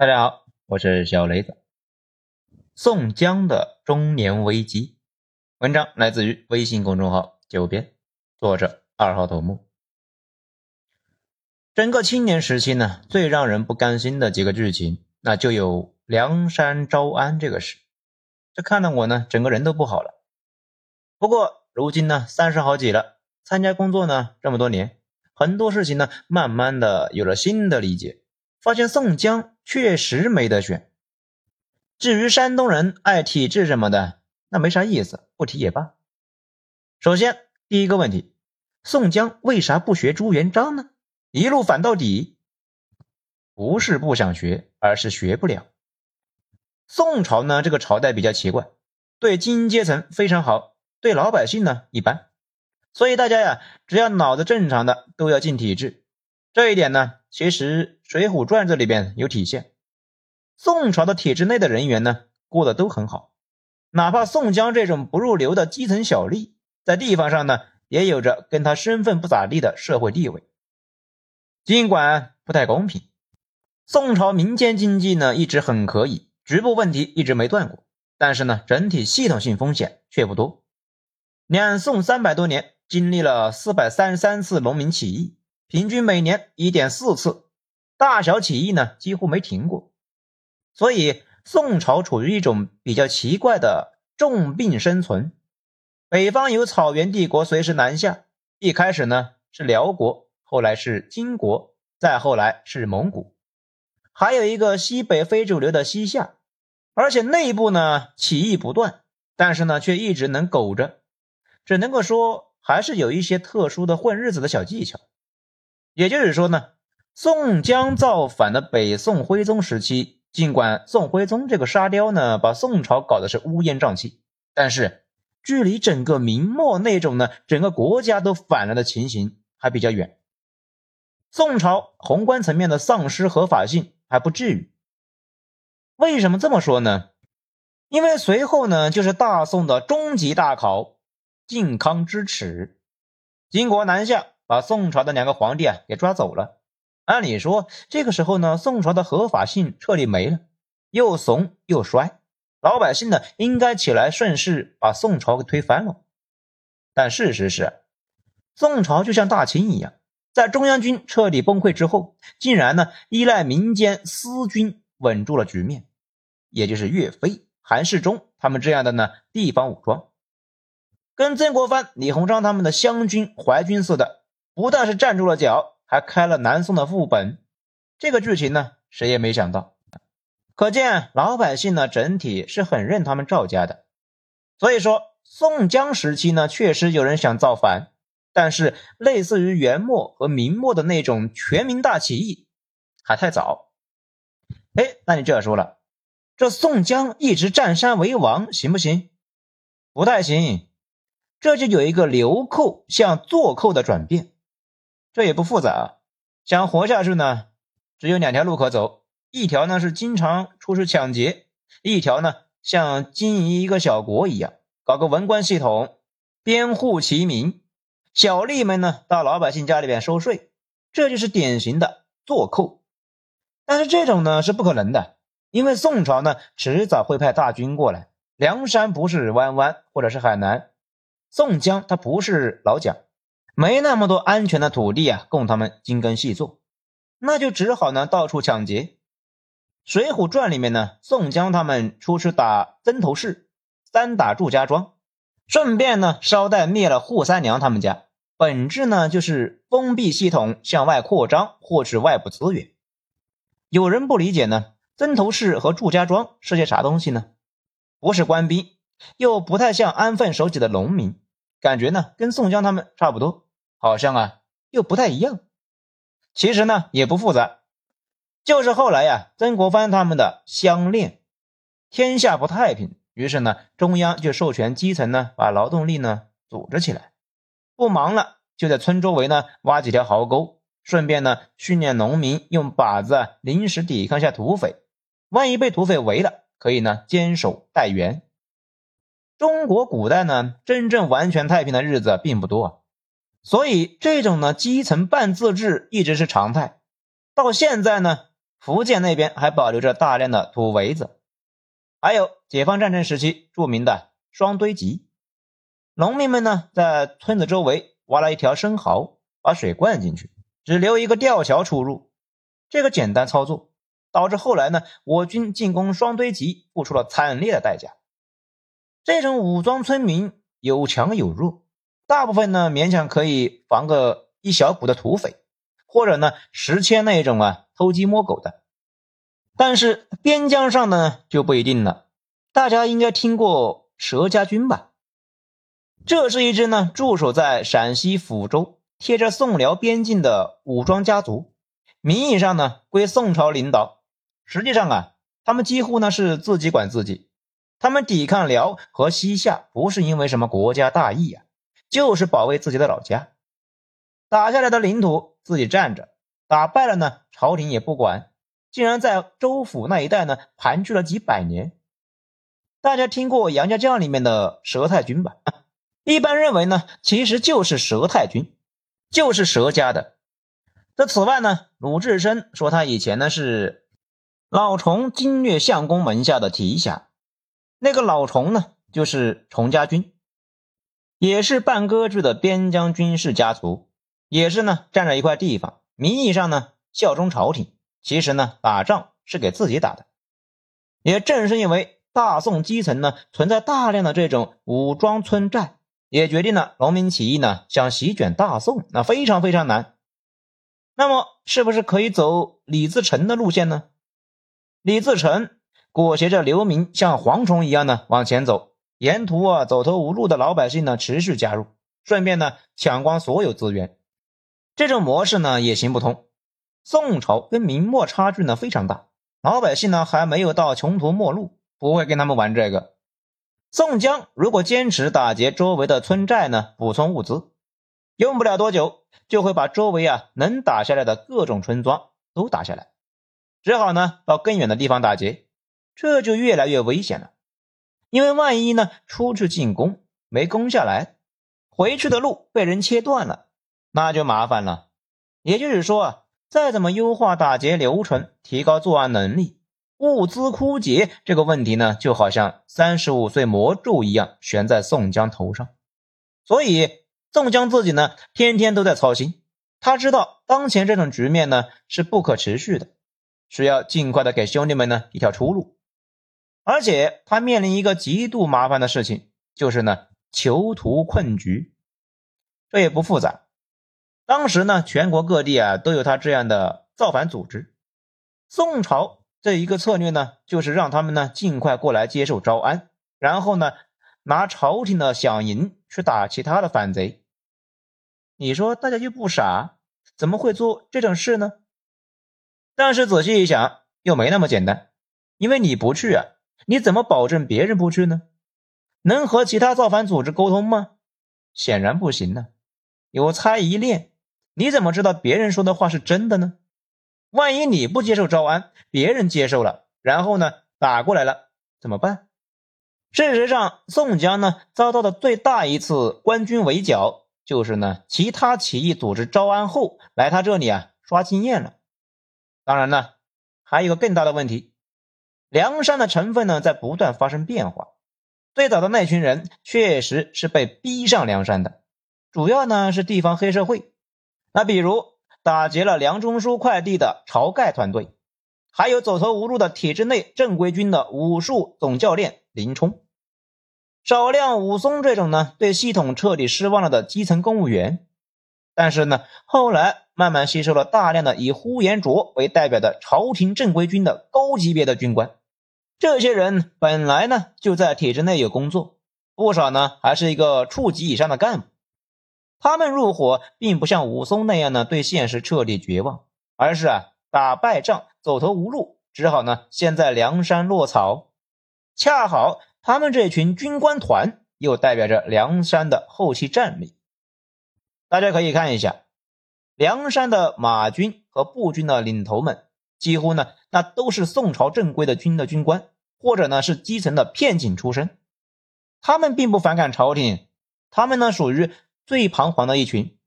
大家好，我是小雷子。宋江的中年危机，文章来自于微信公众号“九编”，作者二号头目。整个青年时期呢，最让人不甘心的几个剧情，那就有梁山招安这个事。这看得我呢，整个人都不好了。不过如今呢，三十好几了，参加工作呢这么多年，很多事情呢，慢慢的有了新的理解。发现宋江确实没得选。至于山东人爱体制什么的，那没啥意思，不提也罢。首先，第一个问题，宋江为啥不学朱元璋呢？一路反到底，不是不想学，而是学不了。宋朝呢，这个朝代比较奇怪，对精英阶层非常好，对老百姓呢一般。所以大家呀，只要脑子正常的，都要进体制。这一点呢，其实《水浒传》这里边有体现。宋朝的体制内的人员呢，过得都很好，哪怕宋江这种不入流的基层小吏，在地方上呢，也有着跟他身份不咋地的社会地位。尽管不太公平，宋朝民间经济呢一直很可以，局部问题一直没断过，但是呢，整体系统性风险却不多。两宋三百多年，经历了四百三十三次农民起义。平均每年一点四次，大小起义呢几乎没停过，所以宋朝处于一种比较奇怪的重病生存。北方有草原帝国随时南下，一开始呢是辽国，后来是金国，再后来是蒙古，还有一个西北非主流的西夏，而且内部呢起义不断，但是呢却一直能苟着，只能够说还是有一些特殊的混日子的小技巧。也就是说呢，宋江造反的北宋徽宗时期，尽管宋徽宗这个沙雕呢，把宋朝搞得是乌烟瘴气，但是距离整个明末那种呢，整个国家都反了的情形还比较远。宋朝宏观层面的丧失合法性还不至于。为什么这么说呢？因为随后呢，就是大宋的终极大考——靖康之耻，金国南下。把宋朝的两个皇帝啊给抓走了。按理说，这个时候呢，宋朝的合法性彻底没了，又怂又衰，老百姓呢应该起来顺势把宋朝给推翻了。但事实是，宋朝就像大清一样，在中央军彻底崩溃之后，竟然呢依赖民间私军稳住了局面，也就是岳飞、韩世忠他们这样的呢地方武装，跟曾国藩、李鸿章他们的湘军、淮军似的。不但是站住了脚，还开了南宋的副本。这个剧情呢，谁也没想到。可见老百姓呢，整体是很认他们赵家的。所以说，宋江时期呢，确实有人想造反，但是类似于元末和明末的那种全民大起义，还太早。哎，那你这样说了，这宋江一直占山为王行不行？不太行。这就有一个流寇向坐寇的转变。这也不复杂，想活下去呢，只有两条路可走。一条呢是经常出去抢劫，一条呢像经营一个小国一样，搞个文官系统，编户齐民，小吏们呢到老百姓家里边收税，这就是典型的做寇。但是这种呢是不可能的，因为宋朝呢迟早会派大军过来，梁山不是弯弯或者是海南，宋江他不是老蒋。没那么多安全的土地啊，供他们精耕细作，那就只好呢到处抢劫。《水浒传》里面呢，宋江他们出去打曾头市，三打祝家庄，顺便呢捎带灭了扈三娘他们家。本质呢就是封闭系统向外扩张，获取外部资源。有人不理解呢，曾头市和祝家庄是些啥东西呢？不是官兵，又不太像安分守己的农民，感觉呢跟宋江他们差不多。好像啊，又不太一样。其实呢，也不复杂，就是后来呀，曾国藩他们的相恋，天下不太平，于是呢，中央就授权基层呢，把劳动力呢组织起来，不忙了，就在村周围呢挖几条壕沟，顺便呢训练农民用靶子临时抵抗下土匪，万一被土匪围了，可以呢坚守待援。中国古代呢，真正完全太平的日子并不多。所以，这种呢基层半自治一直是常态。到现在呢，福建那边还保留着大量的土围子，还有解放战争时期著名的双堆集。农民们呢，在村子周围挖了一条深壕，把水灌进去，只留一个吊桥出入。这个简单操作，导致后来呢，我军进攻双堆集付出了惨烈的代价。这种武装村民有强有弱，大部分呢勉强可以防个一小股的土匪，或者呢石阡那种啊偷鸡摸狗的。但是边疆上呢就不一定了。大家应该听过佘家军吧？这是一支呢驻守在陕西抚州贴着宋辽边境的武装家族，名义上呢归宋朝领导，实际上啊他们几乎呢是自己管自己。他们抵抗辽和西夏不是因为什么国家大义啊，就是保卫自己的老家。打下来的领土自己占着，打败了呢，朝廷也不管，竟然在州府那一带呢盘踞了几百年。大家听过杨家将里面的佘太君吧？一般认为呢，其实就是佘太君，就是佘家的。这此外呢，鲁智深说他以前呢是老崇经略相公门下的提辖。那个老崇呢，就是崇家军，也是半割据的边疆军事家族，也是呢占着一块地方，名义上呢效忠朝廷，其实呢打仗是给自己打的。也正是因为大宋基层呢存在大量的这种武装村寨，也决定了农民起义呢想席卷大宋那非常非常难。那么是不是可以走李自成的路线呢？李自成。裹挟着流民像蝗虫一样呢往前走，沿途啊走投无路的老百姓呢持续加入，顺便呢抢光所有资源。这种模式呢也行不通。宋朝跟明末差距呢非常大，老百姓呢还没有到穷途末路，不会跟他们玩这个。宋江如果坚持打劫周围的村寨呢，补充物资，用不了多久就会把周围啊能打下来的各种村庄都打下来，只好呢到更远的地方打劫。这就越来越危险了，因为万一呢出去进攻没攻下来，回去的路被人切断了，那就麻烦了。也就是说啊，再怎么优化打劫流程，提高作案能力，物资枯竭这个问题呢，就好像三十五岁魔咒一样悬在宋江头上。所以宋江自己呢，天天都在操心，他知道当前这种局面呢是不可持续的，需要尽快的给兄弟们呢一条出路。而且他面临一个极度麻烦的事情，就是呢囚徒困局。这也不复杂，当时呢全国各地啊都有他这样的造反组织。宋朝这一个策略呢，就是让他们呢尽快过来接受招安，然后呢拿朝廷的饷银去打其他的反贼。你说大家又不傻，怎么会做这种事呢？但是仔细一想，又没那么简单，因为你不去啊。你怎么保证别人不去呢？能和其他造反组织沟通吗？显然不行呢。有猜疑链，你怎么知道别人说的话是真的呢？万一你不接受招安，别人接受了，然后呢打过来了，怎么办？事实上，宋江呢遭到的最大一次官军围剿，就是呢其他起义组织招安后来他这里啊刷经验了。当然呢，还有个更大的问题。梁山的成分呢，在不断发生变化。最早的那群人确实是被逼上梁山的，主要呢是地方黑社会。那比如打劫了梁中书快递的晁盖团队，还有走投无路的体制内正规军的武术总教练林冲，少量武松这种呢对系统彻底失望了的基层公务员。但是呢，后来慢慢吸收了大量的以呼延灼为代表的朝廷正规军的高级别的军官。这些人本来呢就在体制内有工作，不少呢还是一个处级以上的干部。他们入伙并不像武松那样呢对现实彻底绝望，而是啊打败仗走投无路，只好呢先在梁山落草。恰好他们这群军官团又代表着梁山的后期战力。大家可以看一下，梁山的马军和步军的领头们。几乎呢，那都是宋朝正规的军的军官，或者呢是基层的片警出身。他们并不反感朝廷，他们呢属于最彷徨的一群。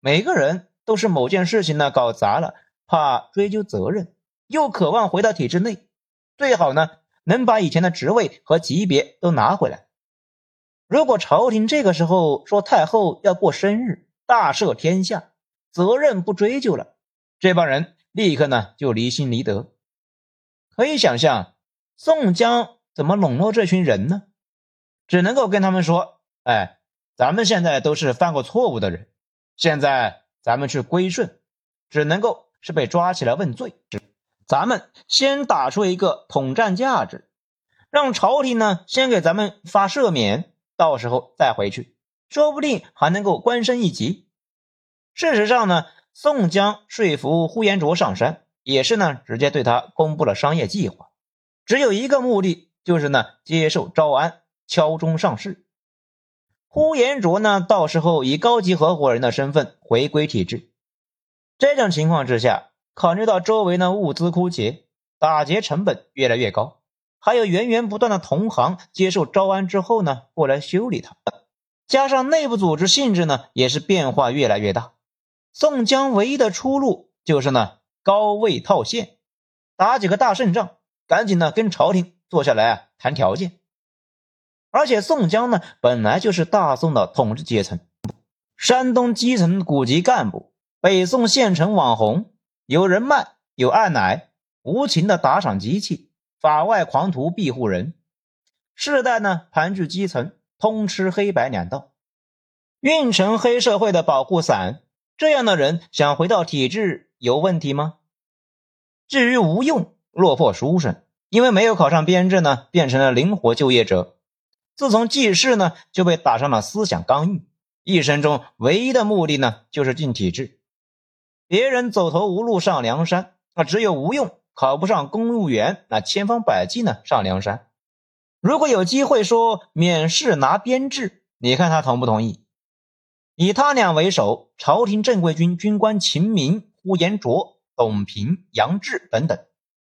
每个人都是某件事情呢搞砸了，怕追究责任，又渴望回到体制内，最好呢能把以前的职位和级别都拿回来。如果朝廷这个时候说太后要过生日，大赦天下，责任不追究了，这帮人立刻呢就离心离德。可以想象，宋江怎么笼络这群人呢？只能够跟他们说：“哎，咱们现在都是犯过错误的人，现在咱们去归顺，只能够是被抓起来问罪。咱们先打出一个统战价值，让朝廷呢先给咱们发赦免。”到时候再回去，说不定还能够官升一级。事实上呢，宋江说服呼延灼上山，也是呢直接对他公布了商业计划，只有一个目的，就是呢接受招安，敲钟上市。呼延灼呢，到时候以高级合伙人的身份回归体制。这种情况之下，考虑到周围呢物资枯竭，打劫成本越来越高。还有源源不断的同行接受招安之后呢，过来修理他，加上内部组织性质呢，也是变化越来越大。宋江唯一的出路就是呢，高位套现，打几个大胜仗，赶紧呢跟朝廷坐下来啊谈条件。而且宋江呢，本来就是大宋的统治阶层，山东基层股级干部，北宋县城网红，有人脉，有暗奶，无情的打赏机器。法外狂徒庇护人，世代呢盘踞基层，通吃黑白两道，运城黑社会的保护伞。这样的人想回到体制有问题吗？至于吴用，落魄书生，因为没有考上编制呢，变成了灵活就业者。自从记事呢，就被打上了思想刚硬，一生中唯一的目的呢，就是进体制。别人走投无路上梁山，那只有吴用。考不上公务员，那千方百计呢上梁山。如果有机会说免试拿编制，你看他同不同意？以他俩为首，朝廷正规军军官秦明、呼延灼、董平、杨志等等，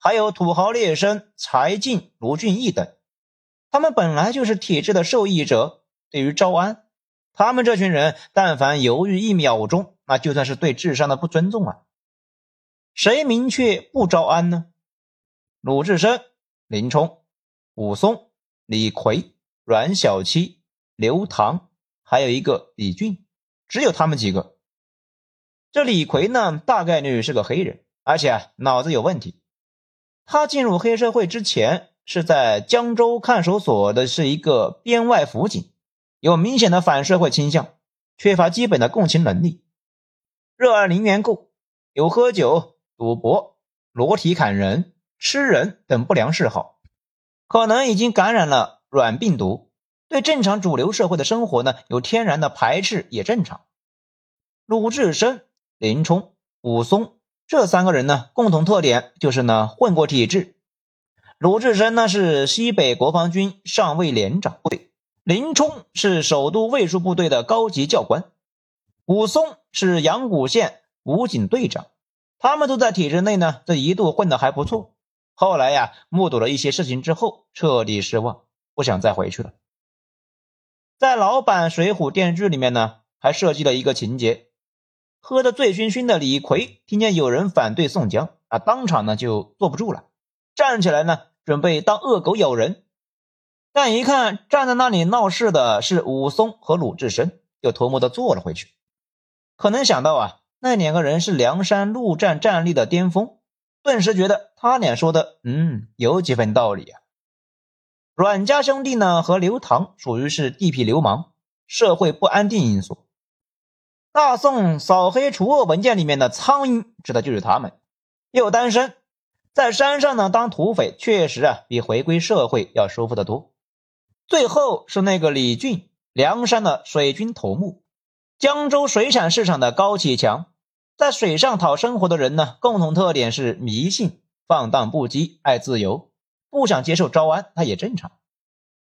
还有土豪劣绅柴进、卢俊义等，他们本来就是体制的受益者。对于招安，他们这群人，但凡犹豫一秒钟，那就算是对智商的不尊重啊！谁明确不招安呢？鲁智深、林冲、武松、李逵、阮小七、刘唐，还有一个李俊，只有他们几个。这李逵呢，大概率是个黑人，而且脑子有问题。他进入黑社会之前，是在江州看守所的，是一个编外辅警，有明显的反社会倾向，缺乏基本的共情能力，热爱零元购，有喝酒。赌博、裸体砍人、吃人等不良嗜好，可能已经感染了软病毒，对正常主流社会的生活呢有天然的排斥也正常。鲁智深、林冲、武松这三个人呢，共同特点就是呢混过体制。鲁智深呢是西北国防军上尉连长，林冲是首都卫戍部队的高级教官，武松是阳谷县武警队长。他们都在体制内呢，这一度混得还不错。后来呀，目睹了一些事情之后，彻底失望，不想再回去了。在老版《水浒》电视剧里面呢，还设计了一个情节：喝得醉醺醺的李逵听见有人反对宋江啊，当场呢就坐不住了，站起来呢，准备当恶狗咬人。但一看站在那里闹事的是武松和鲁智深，又偷摸的坐了回去。可能想到啊。那两个人是梁山陆战战力的巅峰，顿时觉得他俩说的，嗯，有几分道理啊。阮家兄弟呢和刘唐属于是地痞流氓，社会不安定因素。大宋扫黑除恶文件里面的苍蝇，指的就是他们。又单身，在山上呢当土匪，确实啊比回归社会要舒服得多。最后是那个李俊，梁山的水军头目，江州水产市场的高启强。在水上讨生活的人呢，共同特点是迷信、放荡不羁、爱自由，不想接受招安，那也正常。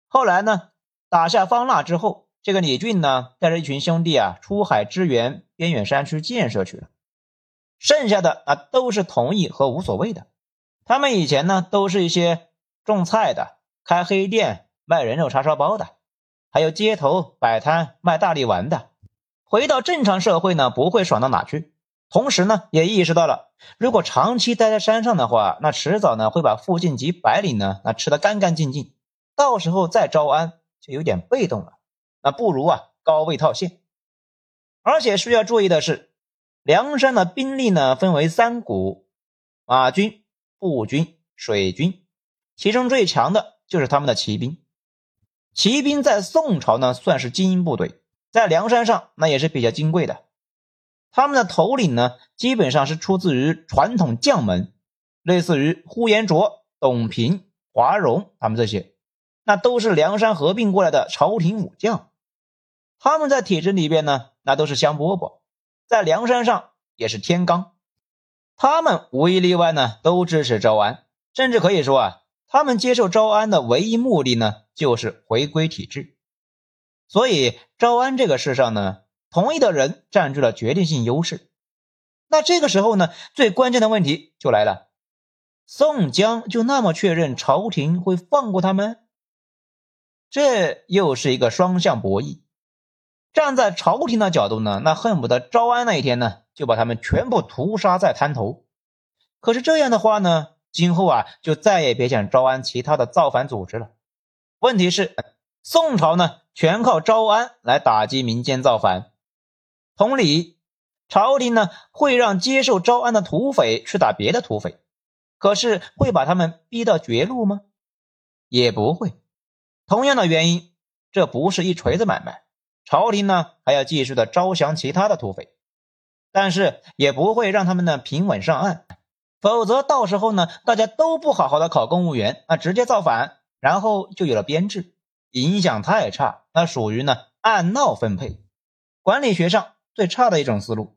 后来呢，打下方腊之后，这个李俊呢，带着一群兄弟啊，出海支援边远山区建设去了。剩下的啊，都是同意和无所谓的。他们以前呢，都是一些种菜的、开黑店卖人肉叉烧包的，还有街头摆摊卖大力丸的。回到正常社会呢，不会爽到哪去。同时呢，也意识到了，如果长期待在山上的话，那迟早呢会把附近几百里呢那吃得干干净净，到时候再招安就有点被动了。那不如啊高位套现。而且需要注意的是，梁山的兵力呢分为三股：马军、步军、水军，其中最强的就是他们的骑兵。骑兵在宋朝呢算是精英部队，在梁山上那也是比较金贵的。他们的头领呢基本上是出自于传统将门，类似于呼延灼、董平、华容他们这些，那都是梁山合并过来的朝廷武将。他们在体制里边呢那都是香饽饽，在梁山上也是天罡。他们无一例外呢都支持招安，甚至可以说啊。他们接受招安的唯一目的呢，就是回归体制。所以招安这个事上呢，同意的人占据了决定性优势。那这个时候呢，最关键的问题就来了：宋江就那么确认朝廷会放过他们？这又是一个双向博弈。站在朝廷的角度呢，那恨不得招安那一天呢，就把他们全部屠杀在滩头。可是这样的话呢？今后啊，就再也别想招安其他的造反组织了。问题是，宋朝呢，全靠招安来打击民间造反。同理，朝廷呢，会让接受招安的土匪去打别的土匪，可是会把他们逼到绝路吗？也不会。同样的原因，这不是一锤子买卖。朝廷呢，还要继续的招降其他的土匪，但是也不会让他们呢平稳上岸。否则，到时候呢，大家都不好好的考公务员，那直接造反，然后就有了编制，影响太差，那属于呢按闹分配，管理学上最差的一种思路。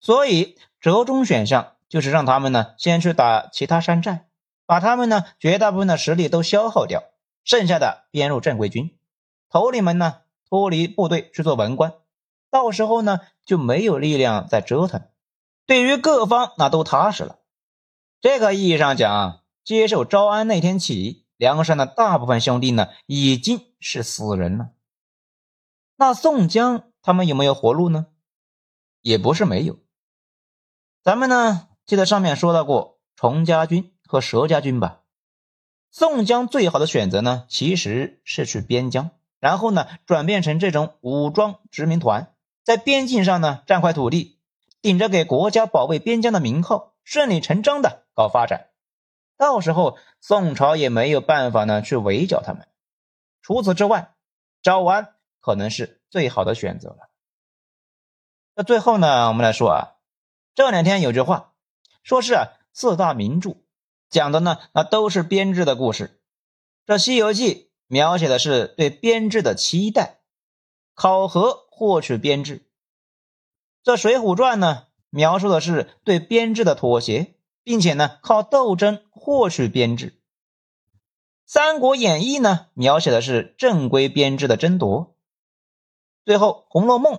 所以，折中选项就是让他们呢先去打其他山寨，把他们呢绝大部分的实力都消耗掉，剩下的编入正规军，头领们呢脱离部队去做文官，到时候呢就没有力量再折腾。对于各方那都踏实了。这个意义上讲，接受招安那天起，梁山的大部分兄弟呢已经是死人了。那宋江他们有没有活路呢？也不是没有。咱们呢记得上面说到过崇家军和佘家军吧？宋江最好的选择呢其实是去边疆，然后呢转变成这种武装殖民团，在边境上呢占块土地。顶着给国家保卫边疆的名号，顺理成章的搞发展，到时候宋朝也没有办法呢去围剿他们。除此之外，招安可能是最好的选择了。那最后呢，我们来说啊，这两天有句话，说是啊四大名著讲的呢，那都是编制的故事。这《西游记》描写的是对编制的期待，考核获取编制。这《水浒传》呢，描述的是对编制的妥协，并且呢，靠斗争获取编制；《三国演义》呢，描写的是正规编制的争夺；最后，《红楼梦》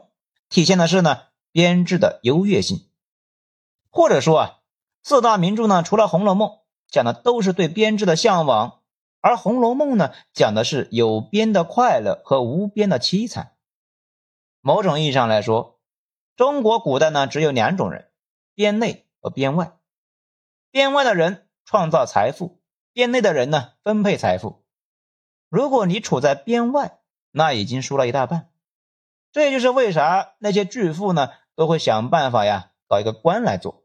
体现的是呢，编制的优越性。或者说啊，四大名著呢，除了《红楼梦》讲的都是对编制的向往，而《红楼梦》呢，讲的是有边的快乐和无边的凄惨。某种意义上来说，中国古代呢，只有两种人，编内和编外。编外的人创造财富，编内的人呢分配财富。如果你处在编外，那已经输了一大半。这也就是为啥那些巨富呢都会想办法呀搞一个官来做。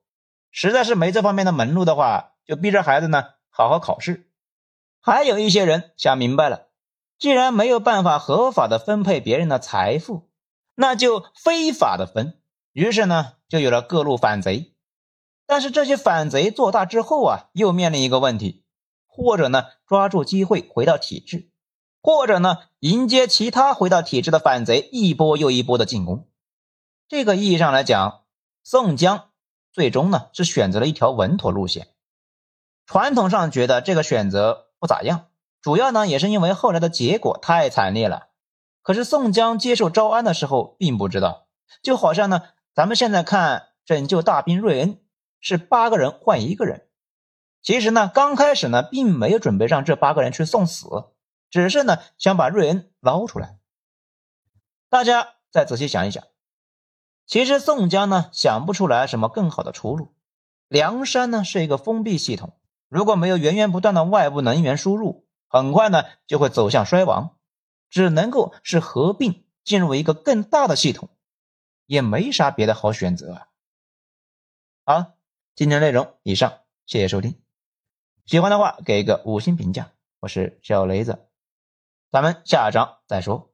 实在是没这方面的门路的话，就逼着孩子呢好好考试。还有一些人想明白了，既然没有办法合法的分配别人的财富，那就非法的分。于是呢，就有了各路反贼。但是这些反贼做大之后啊，又面临一个问题：或者呢，抓住机会回到体制；或者呢，迎接其他回到体制的反贼一波又一波的进攻。这个意义上来讲，宋江最终呢是选择了一条稳妥路线。传统上觉得这个选择不咋样，主要呢也是因为后来的结果太惨烈了。可是宋江接受招安的时候，并不知道，就好像呢。咱们现在看拯救大兵瑞恩是八个人换一个人，其实呢，刚开始呢，并没有准备让这八个人去送死，只是呢，想把瑞恩捞出来。大家再仔细想一想，其实宋江呢想不出来什么更好的出路。梁山呢是一个封闭系统，如果没有源源不断的外部能源输入，很快呢就会走向衰亡。只能够是合并进入一个更大的系统，也没啥别的好选择啊。好，今天内容以上，谢谢收听。喜欢的话给一个五星评价。我是小雷子，咱们下章再说。